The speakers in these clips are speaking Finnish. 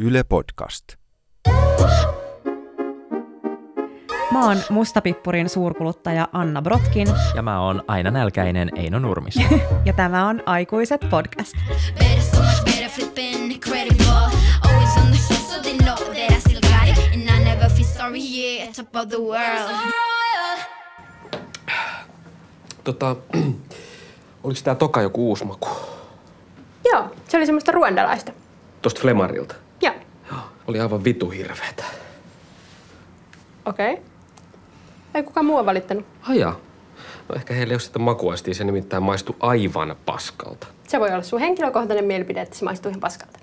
Yle Podcast. Mä oon Mustapippurin suurkuluttaja Anna Brotkin Ja mä oon aina nälkäinen Eino Nurmis. ja tämä on Aikuiset podcast. Tota, oliko tää toka joku uusi maku? Joo, se oli semmoista ruandalaista. Tosta Flemarilta. Oli aivan vitu hirveetä. Okei. Okay. Ei kukaan muu valittanut. Aja. No ehkä heillä ei ole sitä makuaistia, se nimittäin maistui aivan paskalta. Se voi olla sun henkilökohtainen mielipide, että se maistuu ihan paskalta.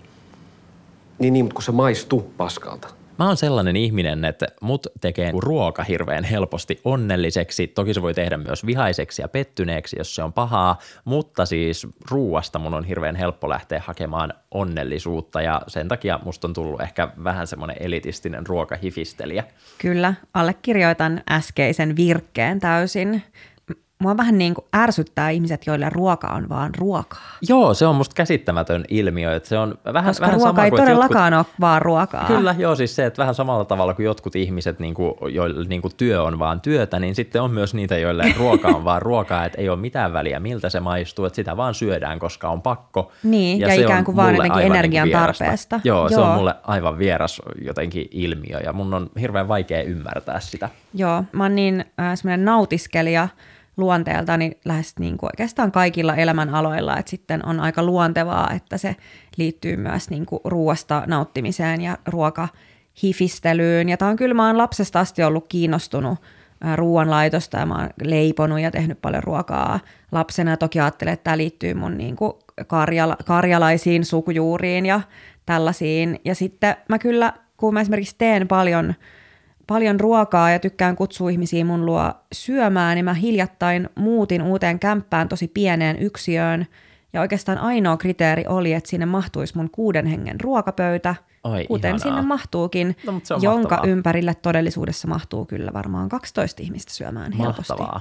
Niin, niin, mutta kun se maistuu paskalta. Mä oon sellainen ihminen, että mut tekee ruoka hirveän helposti onnelliseksi. Toki se voi tehdä myös vihaiseksi ja pettyneeksi, jos se on pahaa, mutta siis ruuasta mun on hirveän helppo lähteä hakemaan onnellisuutta ja sen takia musta on tullut ehkä vähän semmoinen elitistinen ruokahifistelijä. Kyllä, allekirjoitan äskeisen virkkeen täysin. Mua vähän niin kuin ärsyttää ihmiset, joille ruoka on vaan ruokaa. Joo, se on musta käsittämätön ilmiö, että se on vähän, Koska vähän ruoka sama ei kuin, todellakaan ole vaan ruokaa. Kyllä, joo, siis se, että vähän samalla tavalla kuin jotkut ihmiset, niin kuin, joille niin kuin työ on vaan työtä, niin sitten on myös niitä, joille ruoka on vaan ruokaa, että ei ole mitään väliä, miltä se maistuu, että sitä vaan syödään, koska on pakko. Niin, ja se ikään kuin vaan jotenkin energian niin tarpeesta. Joo, se Joo. on mulle aivan vieras jotenkin ilmiö, ja mun on hirveän vaikea ymmärtää sitä. Joo, mä oon niin äh, semmoinen nautiskelija luonteeltani lähes niin kuin oikeastaan kaikilla elämänaloilla, että sitten on aika luontevaa, että se liittyy myös niin kuin ruoasta nauttimiseen ja ruokahifistelyyn. Ja tää on kyllä, mä oon lapsesta asti ollut kiinnostunut ruoanlaitosta ja mä oon leiponut ja tehnyt paljon ruokaa lapsena. Toki ajattelen, että tämä liittyy mun niin kuin karjala, karjalaisiin sukujuuriin ja tällaisiin. Ja sitten mä kyllä, kun mä esimerkiksi teen paljon paljon ruokaa ja tykkään kutsua ihmisiä mun luo syömään, niin mä hiljattain muutin uuteen kämppään tosi pieneen yksiöön. Ja oikeastaan ainoa kriteeri oli, että sinne mahtuisi mun kuuden hengen ruokapöytä, Oi, kuten ihanaa. sinne mahtuukin, No, jonka mahtavaa. ympärille todellisuudessa mahtuu kyllä varmaan 12 ihmistä syömään helposti. Mahtavaa.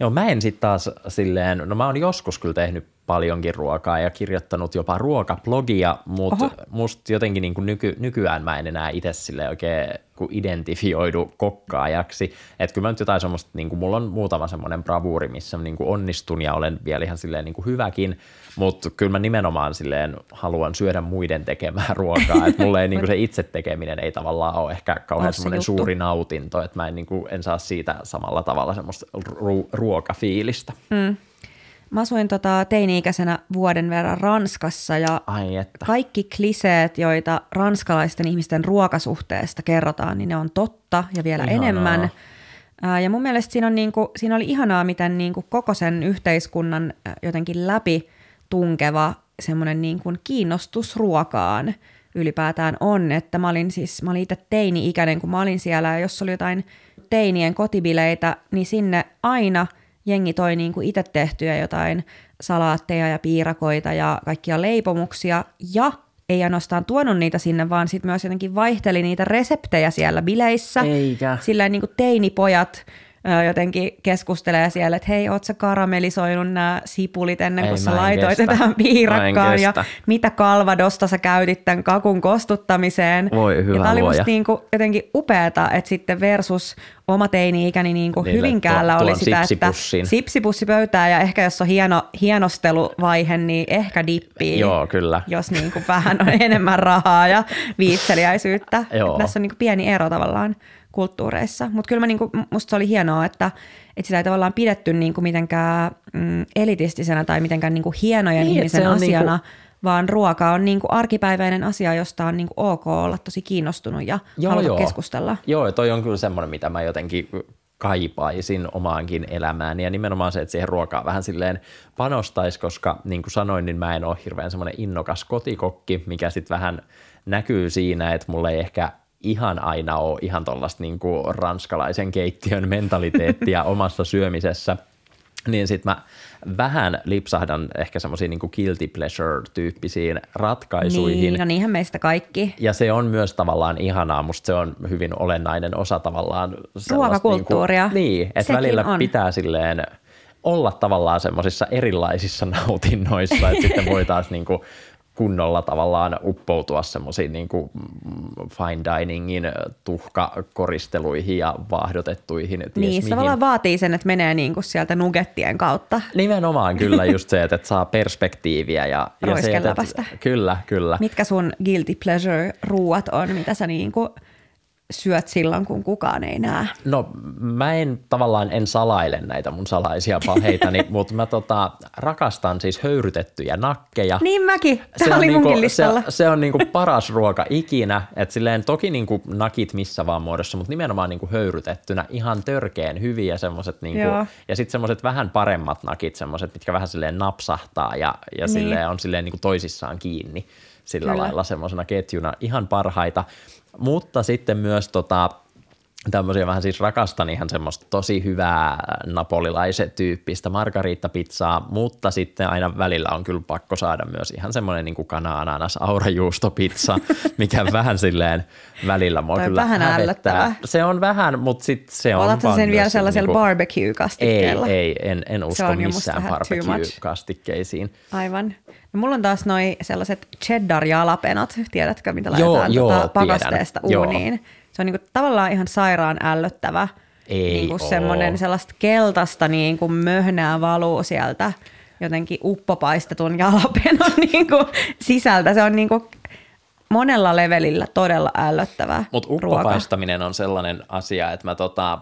Joo, mä en sitten taas silleen, no mä oon joskus kyllä tehnyt paljonkin ruokaa ja kirjoittanut jopa ruokablogia, mutta musta jotenkin niin kuin nyky, nykyään mä en enää itse sille oikein kun identifioidu kokkaajaksi. Että kyllä mä nyt jotain semmoista, niin kuin mulla on muutama semmoinen bravuuri, missä niin kuin onnistun ja olen vielä ihan silleen niin kuin hyväkin, mutta kyllä mä nimenomaan silleen haluan syödä muiden tekemää ruokaa, että mulle ei niin kuin se itse tekeminen ei tavallaan ole ehkä kauhean semmoinen suuri nautinto, että mä en, niin kuin, en saa siitä samalla tavalla semmoista ru- ruokafiilistä. Mm. Mä asuin tota teini-ikäisenä vuoden verran Ranskassa ja Ai että. kaikki kliseet, joita ranskalaisten ihmisten ruokasuhteesta kerrotaan, niin ne on totta ja vielä Ihanaa. enemmän. Ja mun mielestä siinä, on niinku, siinä oli ihanaa, miten niinku koko sen yhteiskunnan jotenkin läpi tunkeva semmoinen niinku kiinnostus ruokaan ylipäätään on. Että mä olin siis, mä olin itse teini-ikäinen, kun mä olin siellä, ja jos oli jotain teinien kotibileitä, niin sinne aina jengi toi niinku itse tehtyjä jotain salaatteja ja piirakoita ja kaikkia leipomuksia, ja ei ainoastaan tuonut niitä sinne, vaan sitten myös jotenkin vaihteli niitä reseptejä siellä bileissä. Eikä. Sillä niin kuin teinipojat jotenkin keskustelee siellä, että hei, oot sä karamellisoinut nämä sipulit ennen kuin Ei, sä laitoit kestä. tähän piirakkaan ja mitä kalvadosta sä käytit tämän kakun kostuttamiseen. Voi hyvä ja tää oli musta niin kuin jotenkin upeeta, että sitten versus oma teini-ikäni niin kuin Niille Hyvinkäällä tuo- oli tuon sitä, että sipsipussi pöytää ja ehkä jos on hieno, hienosteluvaihe, niin ehkä dippiin Joo, kyllä. jos niin kuin vähän on enemmän rahaa ja viitseliäisyyttä. Joo. Tässä on niin kuin pieni ero tavallaan kulttuureissa. Mutta kyllä mä niin kuin, musta se oli hienoa, että, että sitä ei tavallaan pidetty niin kuin mitenkään mm, elitistisenä tai mitenkään niin kuin hienojen Niin, ihmisen se on asiana, niinku- vaan ruoka on niin kuin arkipäiväinen asia, josta on niin kuin ok olla tosi kiinnostunut ja Joo, haluta joo. keskustella. Joo, ja toi on kyllä semmoinen, mitä mä jotenkin kaipaisin omaankin elämääni ja nimenomaan se, että siihen ruokaan vähän silleen panostaisi, koska niin kuin sanoin, niin mä en ole hirveän semmoinen innokas kotikokki, mikä sitten vähän näkyy siinä, että mulla ei ehkä ihan aina ole ihan tuollaista niin kuin ranskalaisen keittiön mentaliteettia omassa syömisessä, niin sitten mä vähän lipsahdan ehkä semmoisiin niin guilty pleasure-tyyppisiin ratkaisuihin. Niin, no niinhän meistä kaikki. Ja se on myös tavallaan ihanaa, musta se on hyvin olennainen osa tavallaan sellaista Ruokakulttuuria. Niinku, niin, että välillä on. pitää silleen olla tavallaan semmoisissa erilaisissa nautinnoissa, että sitten voi taas niinku kunnolla tavallaan uppoutua semmoisiin niin kuin fine diningin tuhkakoristeluihin ja vaahdotettuihin. ties Niin, se mihin. tavallaan vaatii sen, että menee niin kuin sieltä nugettien kautta. Nimenomaan kyllä just se, että, että saa perspektiiviä. Ja, ja se, että, kyllä, kyllä. Mitkä sun guilty pleasure ruuat on, mitä sä niin kuin syöt silloin, kun kukaan ei näe? No mä en tavallaan en salaile näitä mun salaisia paheitani, mutta mä tota, rakastan siis höyrytettyjä nakkeja. Niin mäkin. Se Tämä on oli niinku, listalla. Se, se on niinku paras ruoka ikinä, että silleen toki niinku nakit missä vaan muodossa, mutta nimenomaan niinku höyrytettynä ihan törkeen hyviä semmoset niinku, Joo. ja sitten semmoset vähän paremmat nakit, semmoset, mitkä vähän silleen napsahtaa ja, ja Niin. silleen on silleen niinku toisissaan kiinni sillä Kyllä. lailla semmoisena ketjuna, ihan parhaita. Mutta sitten myös tota, tämmöisiä vähän siis rakastan ihan semmoista tosi hyvää napolilaisen tyyppistä margariittapizzaa, mutta sitten aina välillä on kyllä pakko saada myös ihan semmoinen niin kuin kana-ananas aurajuustopizza, mikä vähän silleen välillä mua kyllä vähän hävettää. ällöttävää. Se on vähän, mutta sitten se on vaan sen vielä myös sellaisella niinku- barbecue-kastikkeella? Ei, ei, en, en usko missään barbecue-kastikkeisiin. Aivan. No mulla on taas noi sellaiset cheddar-jalapenot, tiedätkö mitä Joo, laitetaan joo, tiedän. pakasteesta Joo. uuniin. Se on niinku tavallaan ihan sairaan ällöttävä. Ei niinku semmoinen sellaista keltaista niinku möhnää valuu sieltä jotenkin uppopaistetun jalapenon niinku sisältä. Se on niinku monella levelillä todella ällöttävä Mutta ruoka. uppopaistaminen on sellainen asia, että mä, tota,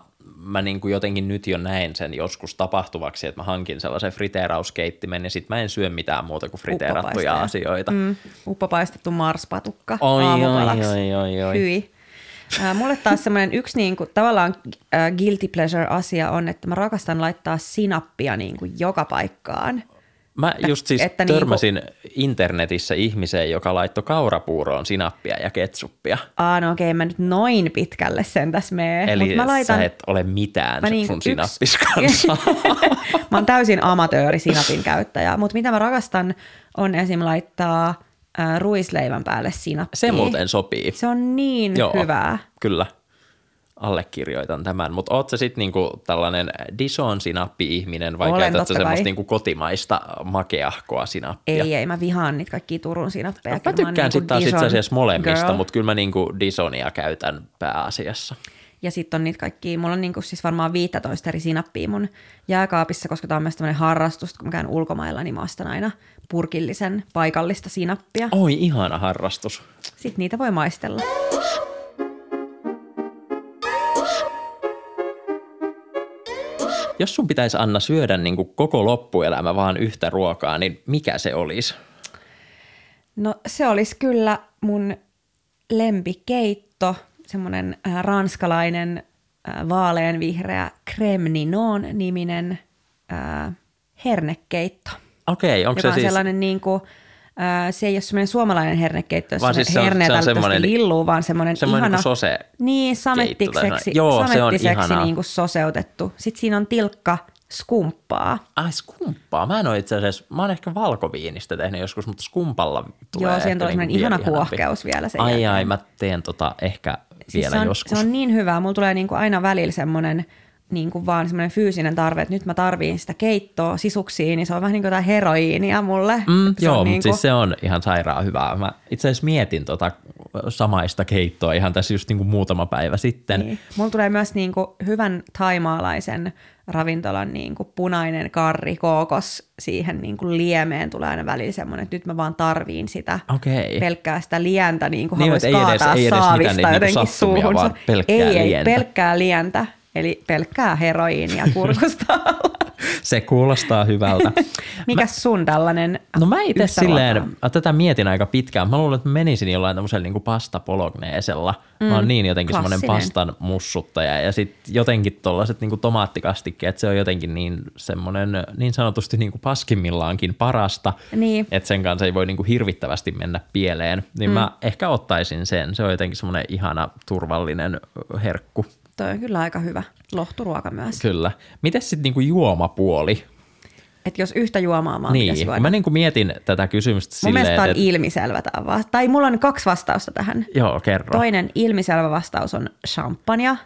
mä niinku jotenkin nyt jo näen sen joskus tapahtuvaksi, että mä hankin sellaisen friteerauskeittimen ja sit mä en syö mitään muuta kuin friteerattuja asioita. Mm, uppopaistettu marspatukka Oi, aamupalaksi. oi, oi, oi. Hyi. Mulle taas semmoinen yksi niin kuin, tavallaan äh, guilty pleasure asia on, että mä rakastan laittaa sinappia niin kuin joka paikkaan. Mä just siis että niinku- törmäsin internetissä ihmiseen, joka laittoi kaurapuuroon sinappia ja ketsuppia. Aa, no okei, mä nyt noin pitkälle sen tässä mee. Eli Mut mä laitan, sä et ole mitään mä niinku sun yks- sinappis kanssa. mä oon täysin amatööri sinapin käyttäjä, mutta mitä mä rakastan on esim. laittaa ruisleivän päälle sinappia. Se muuten sopii. Se on niin Joo, hyvää. Kyllä, allekirjoitan tämän. Mutta oot sä sitten niinku tällainen Dison sinappi-ihminen vai Olen, käytät sä semmoista niinku kotimaista makeahkoa sinappia? Ei, ei, mä vihaan niitä kaikkia Turun sinappeja. Mä Kyllä oon tykkään niinku sitten taas itse asiassa molemmista, mutta kyllä mä niinku Disonia käytän pääasiassa. Ja sitten on niitä kaikki, mulla on niinku siis varmaan 15 eri sinappia mun jääkaapissa, koska tämä on myös tämmöinen harrastus, kun mä käyn ulkomailla, niin mä ostan aina purkillisen paikallista sinappia. Oi, ihana harrastus. Sitten niitä voi maistella. Jos sun pitäisi Anna syödä niinku koko loppuelämä vaan yhtä ruokaa, niin mikä se olisi? No se olisi kyllä mun lempikeitto, semmoinen äh, ranskalainen äh, vaaleanvihreä crème ninon niminen äh, hernekeitto. Okei, onko joka se on siis... sellainen niin kuin, se ei ole semmoinen suomalainen hernekeitto, Vaan siis se on- herneet se on semmoinen- lilluu, vaan semmoinen semmoinen ihana, niin sose- niin, samettikseksi, semmoinen. Joo, se on niin kuin soseutettu. Sitten siinä on tilkka skumppaa. Ai skumppaa. Mä en ole itse asiassa, mä oon ehkä valkoviinistä tehnyt joskus, mutta skumpalla tulee Joo, siihen tulee semmoinen niinku ihana vielä ihanampi. kuohkeus vielä sen Ai jälkeen. ai, mä teen tota ehkä Siis vielä se on, joskus. Se on niin hyvää. Mulla tulee niin kuin aina välillä semmoinen niin kuin vaan semmoinen fyysinen tarve, että nyt mä tarviin sitä keittoa sisuksiin, niin se on vähän niin kuin jotain heroiinia mulle. Mm, joo, mutta niin siis se on ihan sairaan hyvää. Mä itse asiassa mietin tota samaista keittoa ihan tässä just niin kuin muutama päivä sitten. Niin. Mulla tulee myös niin kuin hyvän taimaalaisen ravintolan niin kuin punainen karri, kookos siihen niin kuin liemeen tulee aina välillä semmoinen, että nyt mä vaan tarviin sitä Okei. pelkkää sitä lientä, niin kuin Niin, haluaisi ei edes- kaataa ei edes saavista jotenkin sattumia, suuhunsa. vaan pelkkää ei, ei, pelkkää lientä, eli pelkkää heroiinia kurkusta. Se kuulostaa hyvältä. Mikäs sun tällainen No mä itse silleen, mä tätä mietin aika pitkään. Mä luulen, että mä menisin jollain tämmöisellä niin pasta bolognesella. Mm, mä oon niin jotenkin semmoinen pastan mussuttaja. Ja sitten jotenkin tollaset niin tomaattikastikkeet, se on jotenkin niin semmoinen niin sanotusti niin kuin paskimmillaankin parasta. Niin. Että sen kanssa ei voi niin kuin hirvittävästi mennä pieleen. Niin mm. mä ehkä ottaisin sen. Se on jotenkin semmoinen ihana, turvallinen herkku. Toi on kyllä aika hyvä lohturuoka myös. Kyllä. Mites sitten niin juomapuoli? Että jos yhtä juomaa vaan Niin, juoda. mä niin kuin mietin tätä kysymystä Mun silleen, mielestä on että... ilmiselvä tämä vasta- Tai mulla on kaksi vastausta tähän. Joo, kerro. Toinen ilmiselvä vastaus on champagne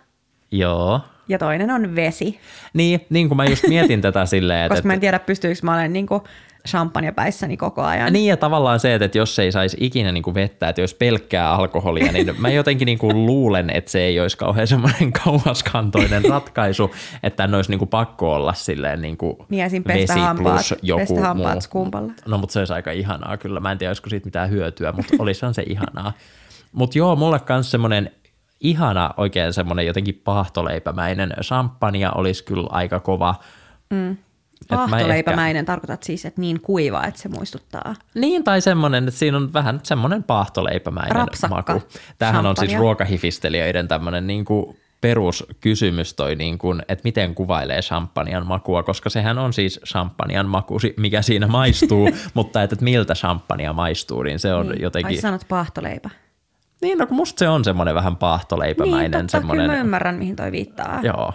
Joo. ja toinen on vesi. Niin, niin kuin mä just mietin tätä silleen, että, Koska mä en tiedä, pystyykö mä olen niin kuin, champagnepäissäni koko ajan. Niin ja tavallaan se, että jos ei saisi ikinä niin kuin vettä, että jos pelkkää alkoholia, niin mä jotenkin niin kuin luulen, että se ei olisi kauhean semmoinen kauaskantoinen ratkaisu, että tämän olisi niin kuin pakko olla silleen niin kuin Niin, vesi hampaat- plus joku hampaat muu. skumpalla. No mutta se olisi aika ihanaa kyllä. Mä en tiedä, olisiko siitä mitään hyötyä, mutta olisihan se ihanaa. Mutta joo, mulle myös semmoinen ihana oikein semmoinen jotenkin paahtoleipämäinen champagne olisi kyllä aika kova. Mm. Paahtoleipämäinen tarkoitat siis, että niin kuiva, että se muistuttaa. Niin, tai semmoinen, että siinä on vähän semmoinen paahtoleipämäinen Rapsakka maku. Tämähän on siis champagne. ruokahifistelijöiden tämmöinen niin kuin peruskysymys toi, niin kuin, että miten kuvailee champagnean makua, koska sehän on siis champagnean maku, si- mikä siinä maistuu, mutta että, että miltä champagnea maistuu, niin se on Niin. jotenkin... Ai sanot paahtoleipä. Niin, no kun musta se on semmoinen vähän Niin, paahtoleipämäinen. totta, semmoinen, kyllä mä ymmärrän, mihin toi viittaa. Joo.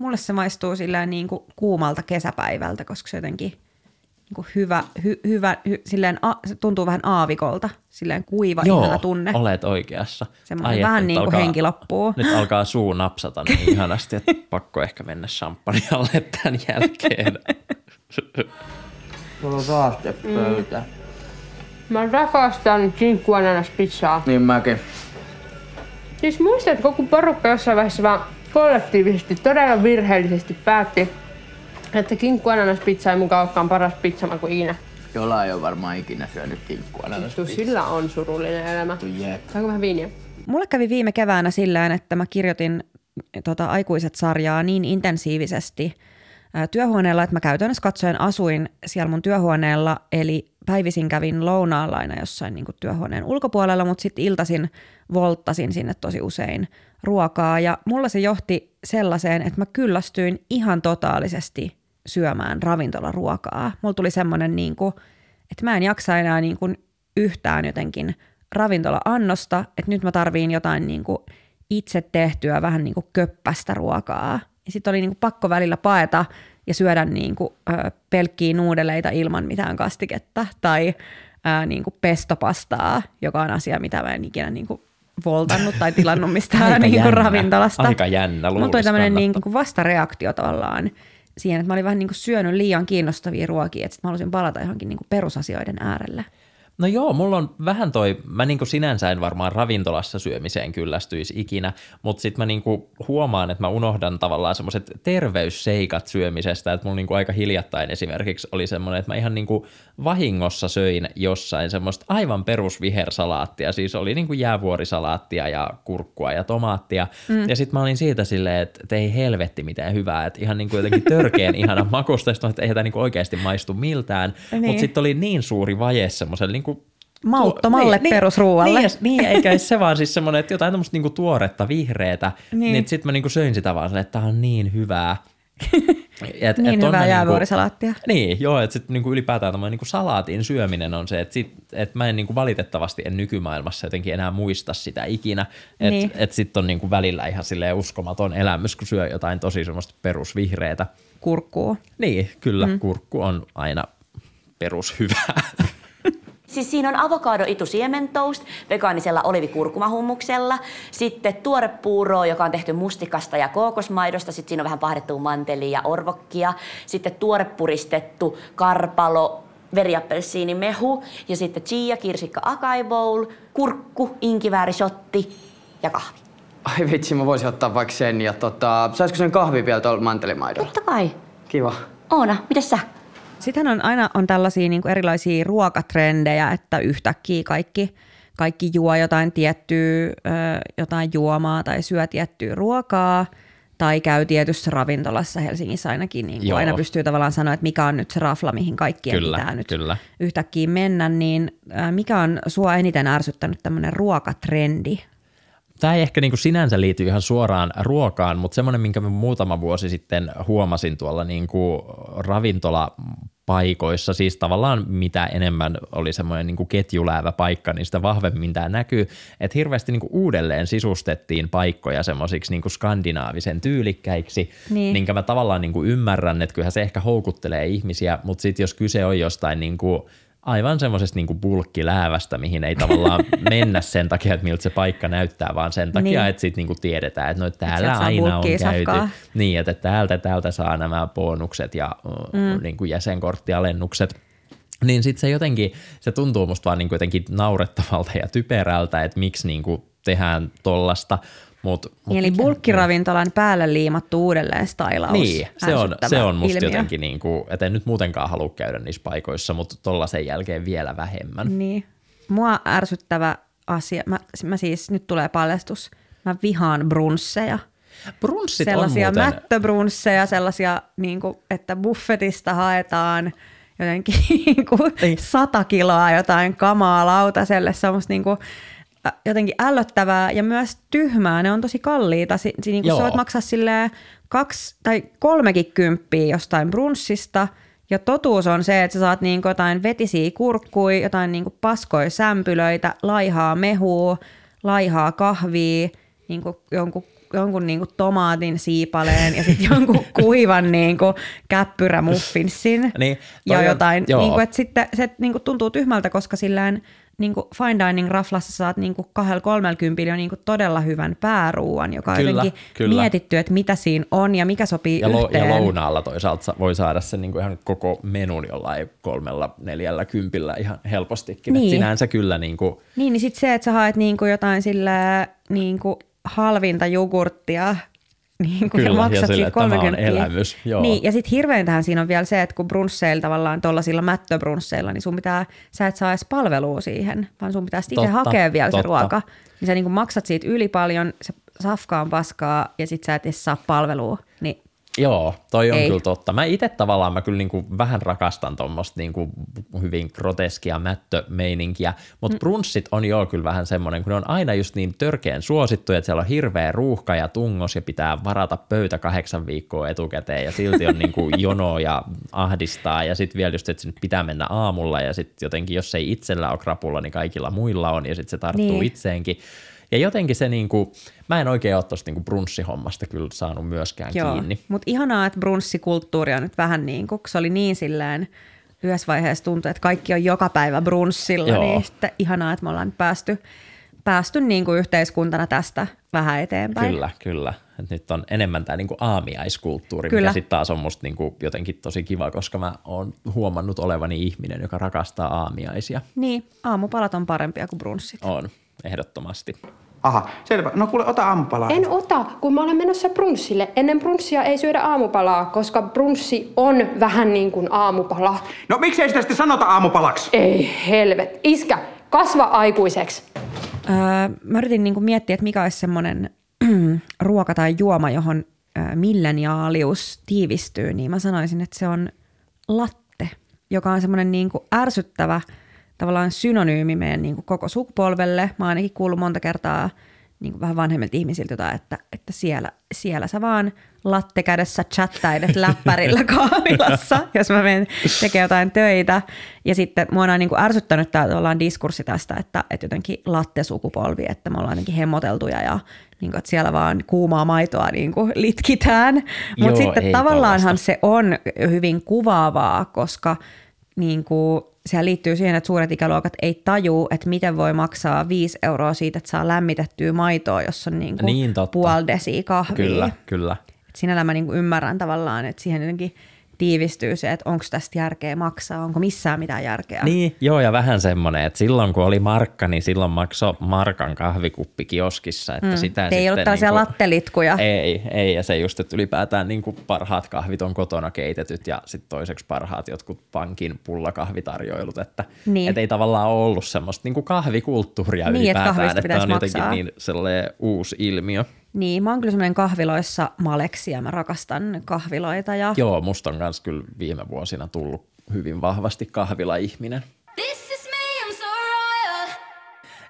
Mulle se maistuu silleen niin kuin kuumalta kesäpäivältä, koska se jotenkin niin kuin hyvä, hy, hyvä hy, silleen, a, se tuntuu vähän aavikolta, silleen kuiva, Joo, ihana tunne. olet oikeassa. Semmoinen Ai, vähän niin kuin alkaa- henki loppuu. Nyt alkaa suu napsata niin ihanasti, että pakko ehkä mennä champagnealle tämän jälkeen. Mulla on saastepöytä. Mä rakastan kinkkuananaspizzaa. Niin mäkin. Siis muistatko, kun porukka jossain vaiheessa vaan kollektiivisesti todella virheellisesti päätti, että kinkkuananaspizza ei mukaan olekaan paras pizzamaku ikinä. Jolla ei ole varmaan ikinä syönyt kinkkua. Tuu, sillä on surullinen elämä. Jep. Saanko vähän viiniä? Mulle kävi viime keväänä sillä että mä kirjoitin tota, aikuiset-sarjaa niin intensiivisesti ää, työhuoneella, että mä käytännössä katsoen asuin siellä mun työhuoneella, eli päivisin kävin lounaalla aina jossain niin työhuoneen ulkopuolella, mutta sitten iltasin volttasin sinne tosi usein ruokaa, ja mulla se johti sellaiseen, että mä kyllästyin ihan totaalisesti syömään ravintolaruokaa. Mulla tuli semmoinen, niin kuin, että mä en jaksa enää niin kuin yhtään jotenkin ravintola-annosta, että nyt mä tarviin jotain niin kuin itse tehtyä vähän niin kuin köppästä ruokaa. Ja sitten oli niin kuin pakko välillä paeta ja syödä niin kuin, ö, pelkkiä nuudeleita ilman mitään kastiketta tai ö, niin kuin pestopastaa, joka on asia, mitä mä en ikinä niin kuin voltannut tai tilannut mistään Aika niin kuin ravintolasta. Aika jännä, Mulla tuli tämmöinen niin kuin vastareaktio tavallaan siihen, että mä olin vähän niin kuin syönyt liian kiinnostavia ruokia, että sit mä halusin palata johonkin niin kuin perusasioiden äärelle. No joo, mulla on vähän toi, mä niinku sinänsä en varmaan ravintolassa syömiseen kyllästyisi ikinä, mutta sitten mä niinku huomaan, että mä unohdan tavallaan semmoiset terveysseikat syömisestä, että mulla niinku aika hiljattain esimerkiksi oli semmoinen, että mä ihan niinku vahingossa söin jossain semmoista aivan perusvihersalaattia, siis oli niinku jäävuorisalaattia ja kurkkua ja tomaattia, mm. ja sitten mä olin siitä silleen, että, ei helvetti mitään hyvää, että ihan niinku jotenkin törkeen ihana makusta, että ei tämä niinku oikeasti maistu miltään, Niin. mutta sitten oli niin suuri vaje semmoiselle niinku Mauttomalle Tuo- perusruualle. Niin, niin, eikä se vaan siis semmoinen, että jotain tämmöistä niinku tuoretta vihreätä, Niin. niin, niin sitten mä niinku söin sitä vaan silleen, että tää on niin hyvää. Et, Niin et hyvää mä jäävuorisalaattia. Niin, joo, että sitten niinku ylipäätään tämmöinen niinku salaatin syöminen on se, että, sit, että mä en niinku valitettavasti en nykymaailmassa jotenkin enää muista sitä ikinä. Että Niin. niin. et sitten on niinku välillä ihan silleen uskomaton elämys, kun syö jotain tosi semmoista perusvihreätä. Kurkkuu. Niin, kyllä, mm. kurkku on aina perushyvää. Siis siinä on avokado itu siementoast vegaanisella olivikurkumahummuksella, sitten tuorepuuroa, joka on tehty mustikasta ja kookosmaidosta, sitten siinä on vähän pahdettua mantelia ja orvokkia, sitten tuorepuristettu karpalo, veriappelsiinimehu ja sitten chia, kirsikka, acai bowl, kurkku, inkiväärishotti ja kahvi. Ai vitsi, mä voisin ottaa vaikka sen ja tota, saisiko sen kahvi vielä tuolla mantelimaidolla? Totta kai. Kiva. Oona, mitäs sä? Sitten on aina on tällaisia niin kuin erilaisia ruokatrendejä, että yhtäkkiä kaikki, kaikki juo jotain tiettyä ö, jotain juomaa tai syö tiettyä ruokaa tai käy tietyssä ravintolassa Helsingissä ainakin, niin kuin aina pystyy tavallaan sanoa, että mikä on nyt se rafla, mihin kaikkien Kyllä, pitää nyt kyllä. yhtäkkiä mennä, niin mikä on sua eniten ärsyttänyt tämmöinen ruokatrendi? Tämä ei ehkä niinku sinänsä liity ihan suoraan ruokaan, mutta semmoinen, minkä mä muutama vuosi sitten huomasin tuolla niinku ravintolapaikoissa, siis tavallaan mitä enemmän oli semmoinen niinku ketjuläävä paikka, niin sitä vahvemmin tämä näkyy, että hirveästi niinku uudelleen sisustettiin paikkoja semmoisiksi niinku skandinaavisen tyylikkäiksi, Niin. minkä mä tavallaan niinku ymmärrän, että kyllähän se ehkä houkuttelee ihmisiä, mutta sitten jos kyse on jostain niinku aivan semmoisesta niinku bulkkiläävästä, mihin ei tavallaan mennä sen takia, että miltä se paikka näyttää, vaan sen takia, Niin. että sitten niinku tiedetään, että no täällä sieltä saa aina on käyty. safkaa. Niin, että täältä täältä saa nämä bonukset ja mm. niinku jäsenkorttialennukset. Niin sitten se jotenkin, se tuntuu musta vaan niinku jotenkin naurettavalta ja typerältä, että miksi niinku tehdään tollasta. Mut, mut Niin, Eli bulkkiravintolan päälle liimattu uudelleen stylaus. Niin, se on, se on musta ilmiö. jotenkin, niin kuin, että en nyt muutenkaan halua käydä niissä paikoissa, mutta tollaisen jälkeen vielä vähemmän. Niin. Mua ärsyttävä asia, mä, mä siis, nyt tulee paljastus, mä vihaan brunsseja. Brunssit sellaisia on muuten, mättöbrunsseja, sellaisia, niin kuin, että buffetista haetaan jotenkin niin kuin sata kiloa jotain kamaa lautaselle, semmoista niin kuin, jotenkin ällöttävää ja myös tyhmää. Ne on tosi kalliita. Si, si, niin sä voit maksaa silleen kaksi tai kolmekin kymppiä jostain brunssista, ja totuus on se, että sä saat niin jotain vetisiä kurkkuja, jotain niin paskoja sämpylöitä, laihaa mehua, laihaa kahvia, niin jonkun jonkun niinku tomaatin siipaleen ja sitten jonkun kuivan niinku käppyrämuffinsin Niin, ja on- jotain. joo. Niinku, et sitten se niinku tuntuu tyhmältä, koska sillään niinku fine dining raflassa saat niinku kahdella kolmelkympillä jo niinku todella hyvän pääruuan, joka on Kyllä, jotenkin kyllä. mietitty, että mitä siinä on ja mikä sopii ja, lo, yhteen. ja lounaalla toisaalta sa- voi saada sen niin kuin ihan koko menun jollain kolmella, neljällä kympillä ihan helpostikin. Niin. Niin. sinänsä kyllä niin kuin, Niin, niin sitten se, että sä haet niinku jotain sillä niinku halvinta jogurttia, niin kuin Kyllä, ja maksat sille, siitä että tämä on 30. elämys, joo. Niin, ja sitten hirveintähän siinä on vielä se, että kun brunsseilla tavallaan tuollaisilla mättöbrunsseilla, niin sun pitää, sä et saa edes palvelua siihen, vaan sun pitää sitten itse hakea vielä se totta. ruoka. Niin sä niinku maksat siitä yli paljon, se safka on paskaa, ja sit sä et edes saa palvelua. Niin Joo, toi on Ei. kyllä totta. Mä itse tavallaan mä kyllä niinku vähän rakastan tuommoista niinku hyvin groteskia mättömeininkiä, mutta mm. brunssit on joo kyllä vähän semmoinen, kun ne on aina just niin törkeän suosittuja, että siellä on hirveä ruuhka ja tungos ja pitää varata pöytä kahdeksan viikkoa etukäteen ja silti on niinku jono ja ahdistaa ja sitten vielä just, että sinne pitää mennä aamulla ja sitten jotenkin jos ei itsellä ole krapulla, niin kaikilla muilla on ja sitten se tarttuu Niin. itseenkin. Ja jotenkin se niinku, mä en oikein ole tuosta niinku brunssihommasta kyllä saanut myöskään Joo, kiinni. mutta ihanaa, että brunssikulttuuri on nyt vähän niin kuin, kun se oli niin silleen, yhdessä vaiheessa tuntui, että kaikki on joka päivä brunssilla, Joo. niin sitten ihanaa, että me ollaan nyt päästy, päästy niin kuin yhteiskuntana tästä vähän eteenpäin. Kyllä, kyllä. Et nyt on enemmän tämä niinku aamiaiskulttuuri, Kyllä. mikä sitten taas on musta niinku jotenkin tosi kiva, koska mä oon huomannut olevani ihminen, joka rakastaa aamiaisia. Niin, aamupalat on parempia kuin brunssit. On, ehdottomasti. Aha, selvä. No kuule, ota aamupalaa. En ota, kun mä olen menossa brunssille. Ennen brunssia ei syödä aamupalaa, koska brunssi on vähän niin kuin aamupala. No miksei sitä sitten sanota aamupalaksi? Ei helvet. Iskä, kasva aikuiseksi. Öö, mä yritin niin kuin miettiä, että mikä olisi semmoinen ruoka tai juoma, johon öö, milleniaalius tiivistyy, niin mä sanoisin, että se on latte, joka on semmoinen niin kuin ärsyttävä tavallaan synonyymi meidän niin kuin koko sukupolvelle. Mä oon ainakin kuullut monta kertaa niin kuin vähän vanhemmilta ihmisiltä jotain, että, että siellä, siellä sä vaan latte kädessä chattailet läppärillä kahvilassa, jos mä menen tekemään jotain töitä. Ja sitten mua on niin kuin ärsyttänyt tämä ollaan diskurssi tästä, että, että jotenkin latte-sukupolvi, että me ollaan ainakin hemmoteltuja ja niin kuin, että siellä vaan kuumaa maitoa niin kuin litkitään. Mutta sitten tavallaanhan tollasta. se on hyvin kuvaavaa, koska niin kuin, sehän liittyy siihen, että suuret ikäluokat ei taju, että miten voi maksaa 5 euroa siitä, että saa lämmitettyä maitoa, jos on niin kuin Niin, totta. puoli desiä kahvia. Kyllä, kyllä. Et sinällä mä niin kuin ymmärrän tavallaan, että siihen jotenkin tiivistyy se, että onko tästä järkeä maksaa, onko missään mitään järkeä. Niin, joo, ja vähän semmoinen, että silloin kun oli markka, niin silloin maksoi markan kahvikuppi kioskissa. Että mm, sitä ei ollut sitten tällaisia niinku- lattelitkuja. Ei, ei, ja se just, että ylipäätään niin kuin parhaat kahvit on kotona keitetyt ja sitten toiseksi parhaat jotkut pankin pullakahvitarjoilut, että Niin. et ei tavallaan ollut semmoista niin kuin kahvikulttuuria Niin, että ylipäätään, että pitäisi on jotenkin maksaa. niin sellainen uusi ilmiö. Niin, mä oon kyllä semmoinen kahviloissa maleksi ja mä rakastan kahviloita. Ja... Joo, musta on myös kyllä viime vuosina tullut hyvin vahvasti kahvila-ihminen. This is me, I'm so royal.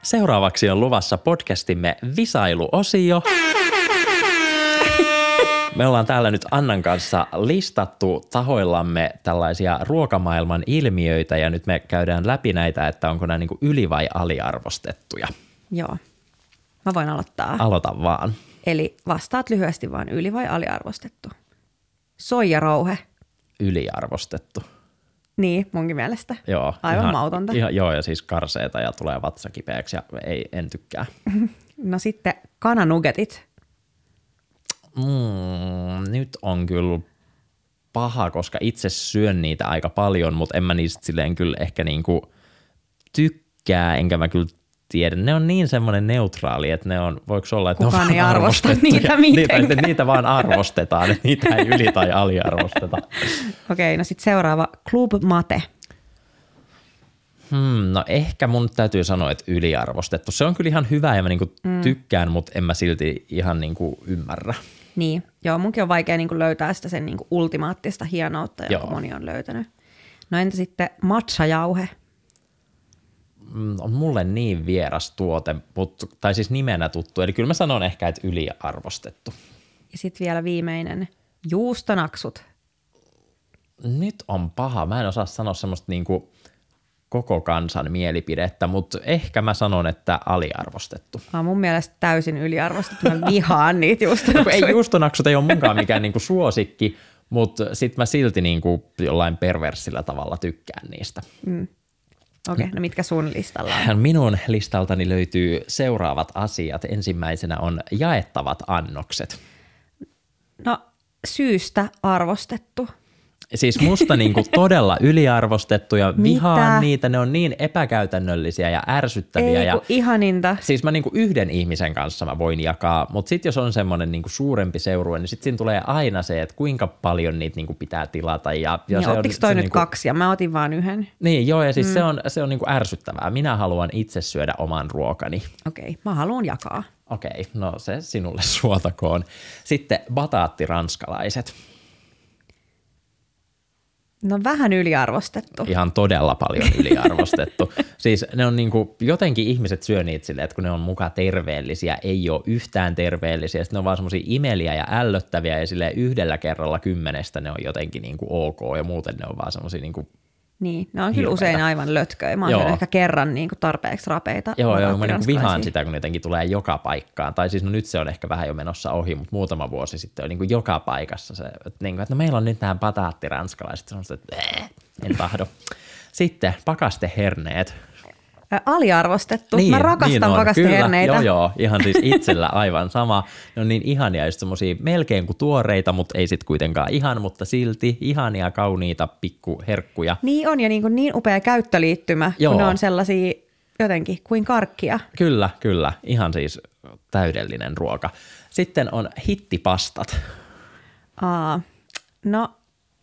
Seuraavaksi on luvassa podcastimme visailuosio. Me ollaan täällä nyt Annan kanssa listattu tahoillamme tällaisia ruokamaailman ilmiöitä ja nyt me käydään läpi näitä, että onko nämä niin yli- vai aliarvostettuja. Joo. Mä voin aloittaa. Aloita vaan. Eli vastaat lyhyesti vaan yli- vai aliarvostettu. Soijarouhe. Yliarvostettu. Niin, munkin mielestä. Joo, Aivan mautonta. Ihan, joo, ja siis karseeta ja tulee vatsa kipeäksi ja ei, en tykkää. No sitten kananugetit. Mm, nyt on kyllä paha, koska itse syön niitä aika paljon, mutta en mä niistä silleen kyllä ehkä niinku tykkää, enkä mä kyllä tiedä. Ne on niin semmoinen neutraali, että ne on, voiko olla, että Kukaan ne on ei arvosta niitä niitä, mitenkään. että niitä vaan arvostetaan, että niitä ei yli- tai aliarvosteta. Okei, no sitten seuraava. Club Mate. Hmm, no ehkä mun täytyy sanoa, että yliarvostettu. Se on kyllä ihan hyvä ja mä niinku mm. tykkään, mutta en mä silti ihan niinku ymmärrä. Niin, joo, munkin on vaikea niin löytää sitä sen niin ultimaattista hienoutta, jonka Joo. moni on löytänyt. No entä sitten matcha-jauhe? Mm, on mulle niin vieras tuote, mutta, tai siis nimenä tuttu. Eli kyllä mä sanon ehkä, että yliarvostettu. Ja sitten vielä viimeinen, juustonaksut. Nyt on paha. Mä en osaa sanoa semmoista niinku koko kansan mielipidettä, mutta ehkä mä sanon, että aliarvostettu. Mä mun mielestä täysin yliarvostettu. Mä vihaan niitä juustonaksuja. Ei juustonaksut ei ole munkaan mikään niinku suosikki, mutta sit mä silti niinku jollain perversillä tavalla tykkään niistä. Okei, no mitkä sun listalla on? Minun listaltani löytyy seuraavat asiat. Ensimmäisenä on jaettavat annokset. No syystä arvostettu. Siis musta niinku todella yliarvostettu ja vihaan Mitä? niitä. Ne on niin epäkäytännöllisiä ja ärsyttäviä. Ei ja ihaninta. Siis mä niinku yhden ihmisen kanssa mä voin jakaa, mutta sitten jos on semmoinen niinku suurempi seurue, niin sitten siinä tulee aina se, että kuinka paljon niitä niinku pitää tilata. Ja, ja Niin, se on, toi se nyt niinku, kaksi ja mä otin vaan yhden? Niin, joo, ja siis mm. se on, se on niinku ärsyttävää. Minä haluan itse syödä oman ruokani. Okei, mä haluan jakaa. Okei, no se sinulle suotakoon. Sitten bataattiranskalaiset. No vähän yliarvostettu. Ihan todella paljon yliarvostettu. siis ne on niinku, jotenkin ihmiset syö niitä silleen, että kun ne on muka terveellisiä, ei ole yhtään terveellisiä. Sitten ne on vaan semmoisia imeliä ja ällöttäviä ja sille yhdellä kerralla kymmenestä ne on jotenkin niinku ok ja muuten ne on vaan semmoisia niinku Niin, ne on kyllä Hirveitä. usein aivan lötköjä. Mä oon ehkä kerran niin kuin tarpeeksi rapeita. Joo, joo, mä niinku bataattiranskalaisia. vihaan sitä, kun jotenkin tulee joka paikkaan. Tai siis no nyt se on ehkä vähän jo menossa ohi, mutta muutama vuosi sitten oli niinku joka paikassa se, että, niinku, että no meillä on nyt nämä bataattiranskalaisesti. Semmoista, että "Äh, en tahdo. Sitten pakasteherneet. Aliarvostettu. mä rakastan niin on. pakasteherneitä. Kyllä, joo, joo, ihan siis itsellä aivan sama. Ne on niin ihania, just semmosia melkein kuin tuoreita, mutta ei sit kuitenkaan ihan, mutta silti ihania, kauniita pikkuherkkuja. Niin on ja niin, kuin niin upea käyttöliittymä, Joo. kun ne on sellaisia jotenkin kuin karkkia. Kyllä, kyllä. Ihan siis täydellinen ruoka. Sitten on hittipastat. Aa, no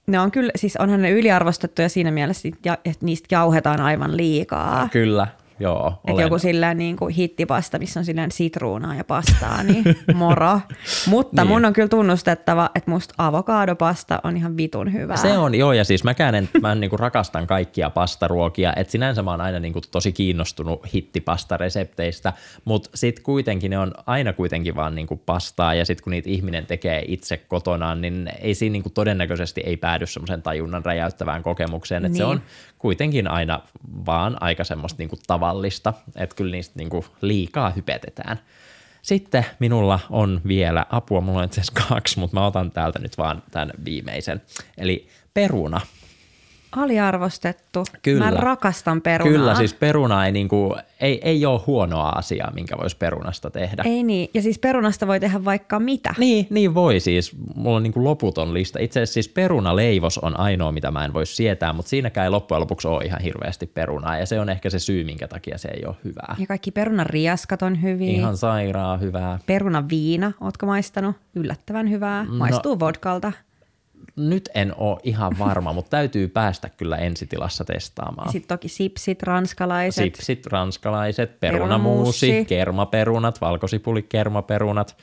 ne on kyllä, siis onhan ne yliarvostettuja siinä mielessä, että niistä jauhetaan aivan liikaa. Kyllä, joo. Olen- joku silleen niin kuin hittipasta, missä on silleen sitruunaa ja pastaa, niin moro. Mutta Niin. mun on kyllä tunnustettava, että musta avokaadopasta on ihan vitun hyvää. Se on, joo, ja siis mäkään en, mä niinku rakastan kaikkia pastaruokia, että sinänsä mä oon aina niinku tosi kiinnostunut hittipastaresepteistä, mutta sitten kuitenkin ne on aina kuitenkin vaan niinku pastaa, ja sitten kun niitä ihminen tekee itse kotonaan, niin ei siinä niinku todennäköisesti ei päädy semmoisen tajunnan räjäyttävään kokemukseen, että se Niin. on kuitenkin aina vaan aika semmoista niinku tavallista, että kyllä niistä niinku liikaa hypetetään. Sitten minulla on vielä, apua, mulla on itse kaksi, mutta mä otan täältä nyt vaan tämän viimeisen. Eli peruna. Aliarvostettu. Kyllä. Mä rakastan perunaa. Kyllä, siis peruna ei, niinku, ei, ei ole huonoa asiaa, minkä voisi perunasta tehdä. Ei niin, ja siis perunasta voi tehdä vaikka mitä. Niin, niin voi siis. Mulla on niinku loputon lista. Itse asiassa siis perunaleivos on ainoa, mitä mä en voi sietää, mutta siinäkään ei loppujen lopuksi ole ihan hirveästi perunaa. Ja se on ehkä se syy, minkä takia se ei ole hyvää. Ja kaikki perunan riaskat on hyviä. Ihan sairaan hyvää. Perunan viina, ootko maistanut? Yllättävän hyvää. No. Maistuu vodkalta. Nyt en ole ihan varma, mutta täytyy päästä kyllä ensitilassa testaamaan. Sitten toki sipsit, ranskalaiset. Sipsit, ranskalaiset, perunamuusi, Perunamuusi. kermaperunat, valkosipulikermaperunat.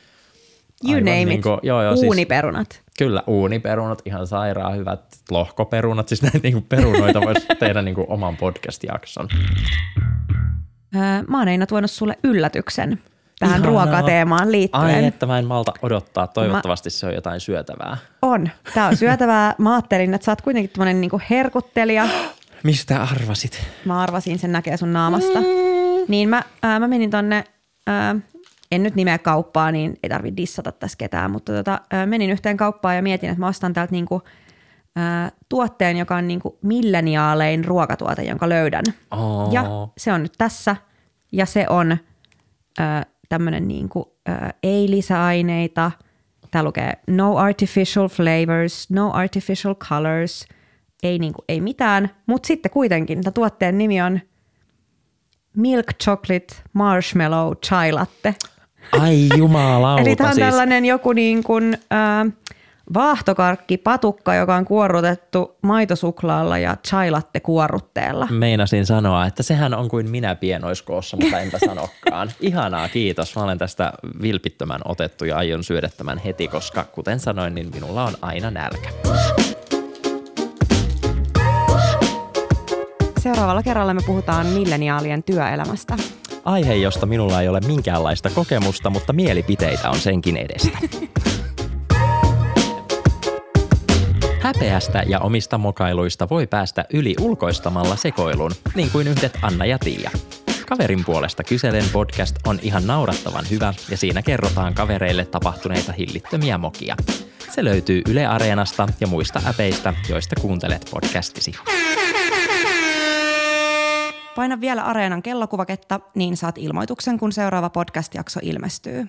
You Aivan name niinku- it. joo, joo, siis- Uuniperunat. Kyllä, uuniperunat, ihan sairaan hyvät, lohkoperunat, siis näitä niinku perunoita voisi tehdä niinku oman podcast-jakson. Öö, mä oon Eina tuonut sulle yllätyksen tähän Ihanaa. ruokateemaan liittyen. Ai että mä en malta odottaa, toivottavasti se on jotain syötävää. On. Tää on syötävää. Mä ajattelin, että sä oot kuitenkin tämmönen niinku herkuttelija. Mistä arvasit? Mä arvasin, sen näkee sun naamasta. Niin mä, ää, mä menin tonne, ää, en nyt nimeä kauppaa, niin ei tarvi dissata tässä ketään, mutta tota, ää, menin yhteen kauppaan ja mietin, että mä ostan täältä niinku, ää, tuotteen, joka on niinku milleniaalein ruokatuote, jonka löydän. Oh. Ja se on nyt tässä. Ja se on ää, tämmöinen niinku, ää, ei-lisäaineita. Tää lukee no artificial flavors, no artificial colors, ei, niinku, ei mitään. Mutta sitten kuitenkin tämä tuotteen nimi on Milk Chocolate Marshmallow Chai Latte. Ai jumalauta Eli tämä on siis. tällainen joku niin kuin, äh, vaahtokarkki, patukka, joka on kuorrutettu maitosuklaalla ja chai latte kuorrutteella. Meinasin sanoa, että sehän on kuin minä pienoiskoossa, mutta enpä sanokaan. Ihanaa, kiitos. Mä olen tästä vilpittömän otettu ja aion syödä tämän heti, koska kuten sanoin, niin minulla on aina nälkä. Seuraavalla kerralla me puhutaan milleniaalien työelämästä. Aihe, josta minulla ei ole minkäänlaista kokemusta, mutta mielipiteitä on senkin edestä. Häpeästä ja omista mokailuista voi päästä yli ulkoistamalla sekoilun, niin kuin yhdet Anna ja Tiia. Kaverin puolesta kyselen podcast on ihan naurattavan hyvä ja siinä kerrotaan kavereille tapahtuneita hillittömiä mokia. Se löytyy Yle Areenasta ja muista äpeistä, joista kuuntelet podcastisi. Paina vielä Areenan kellokuvaketta, niin saat ilmoituksen, kun seuraava podcast-jakso ilmestyy.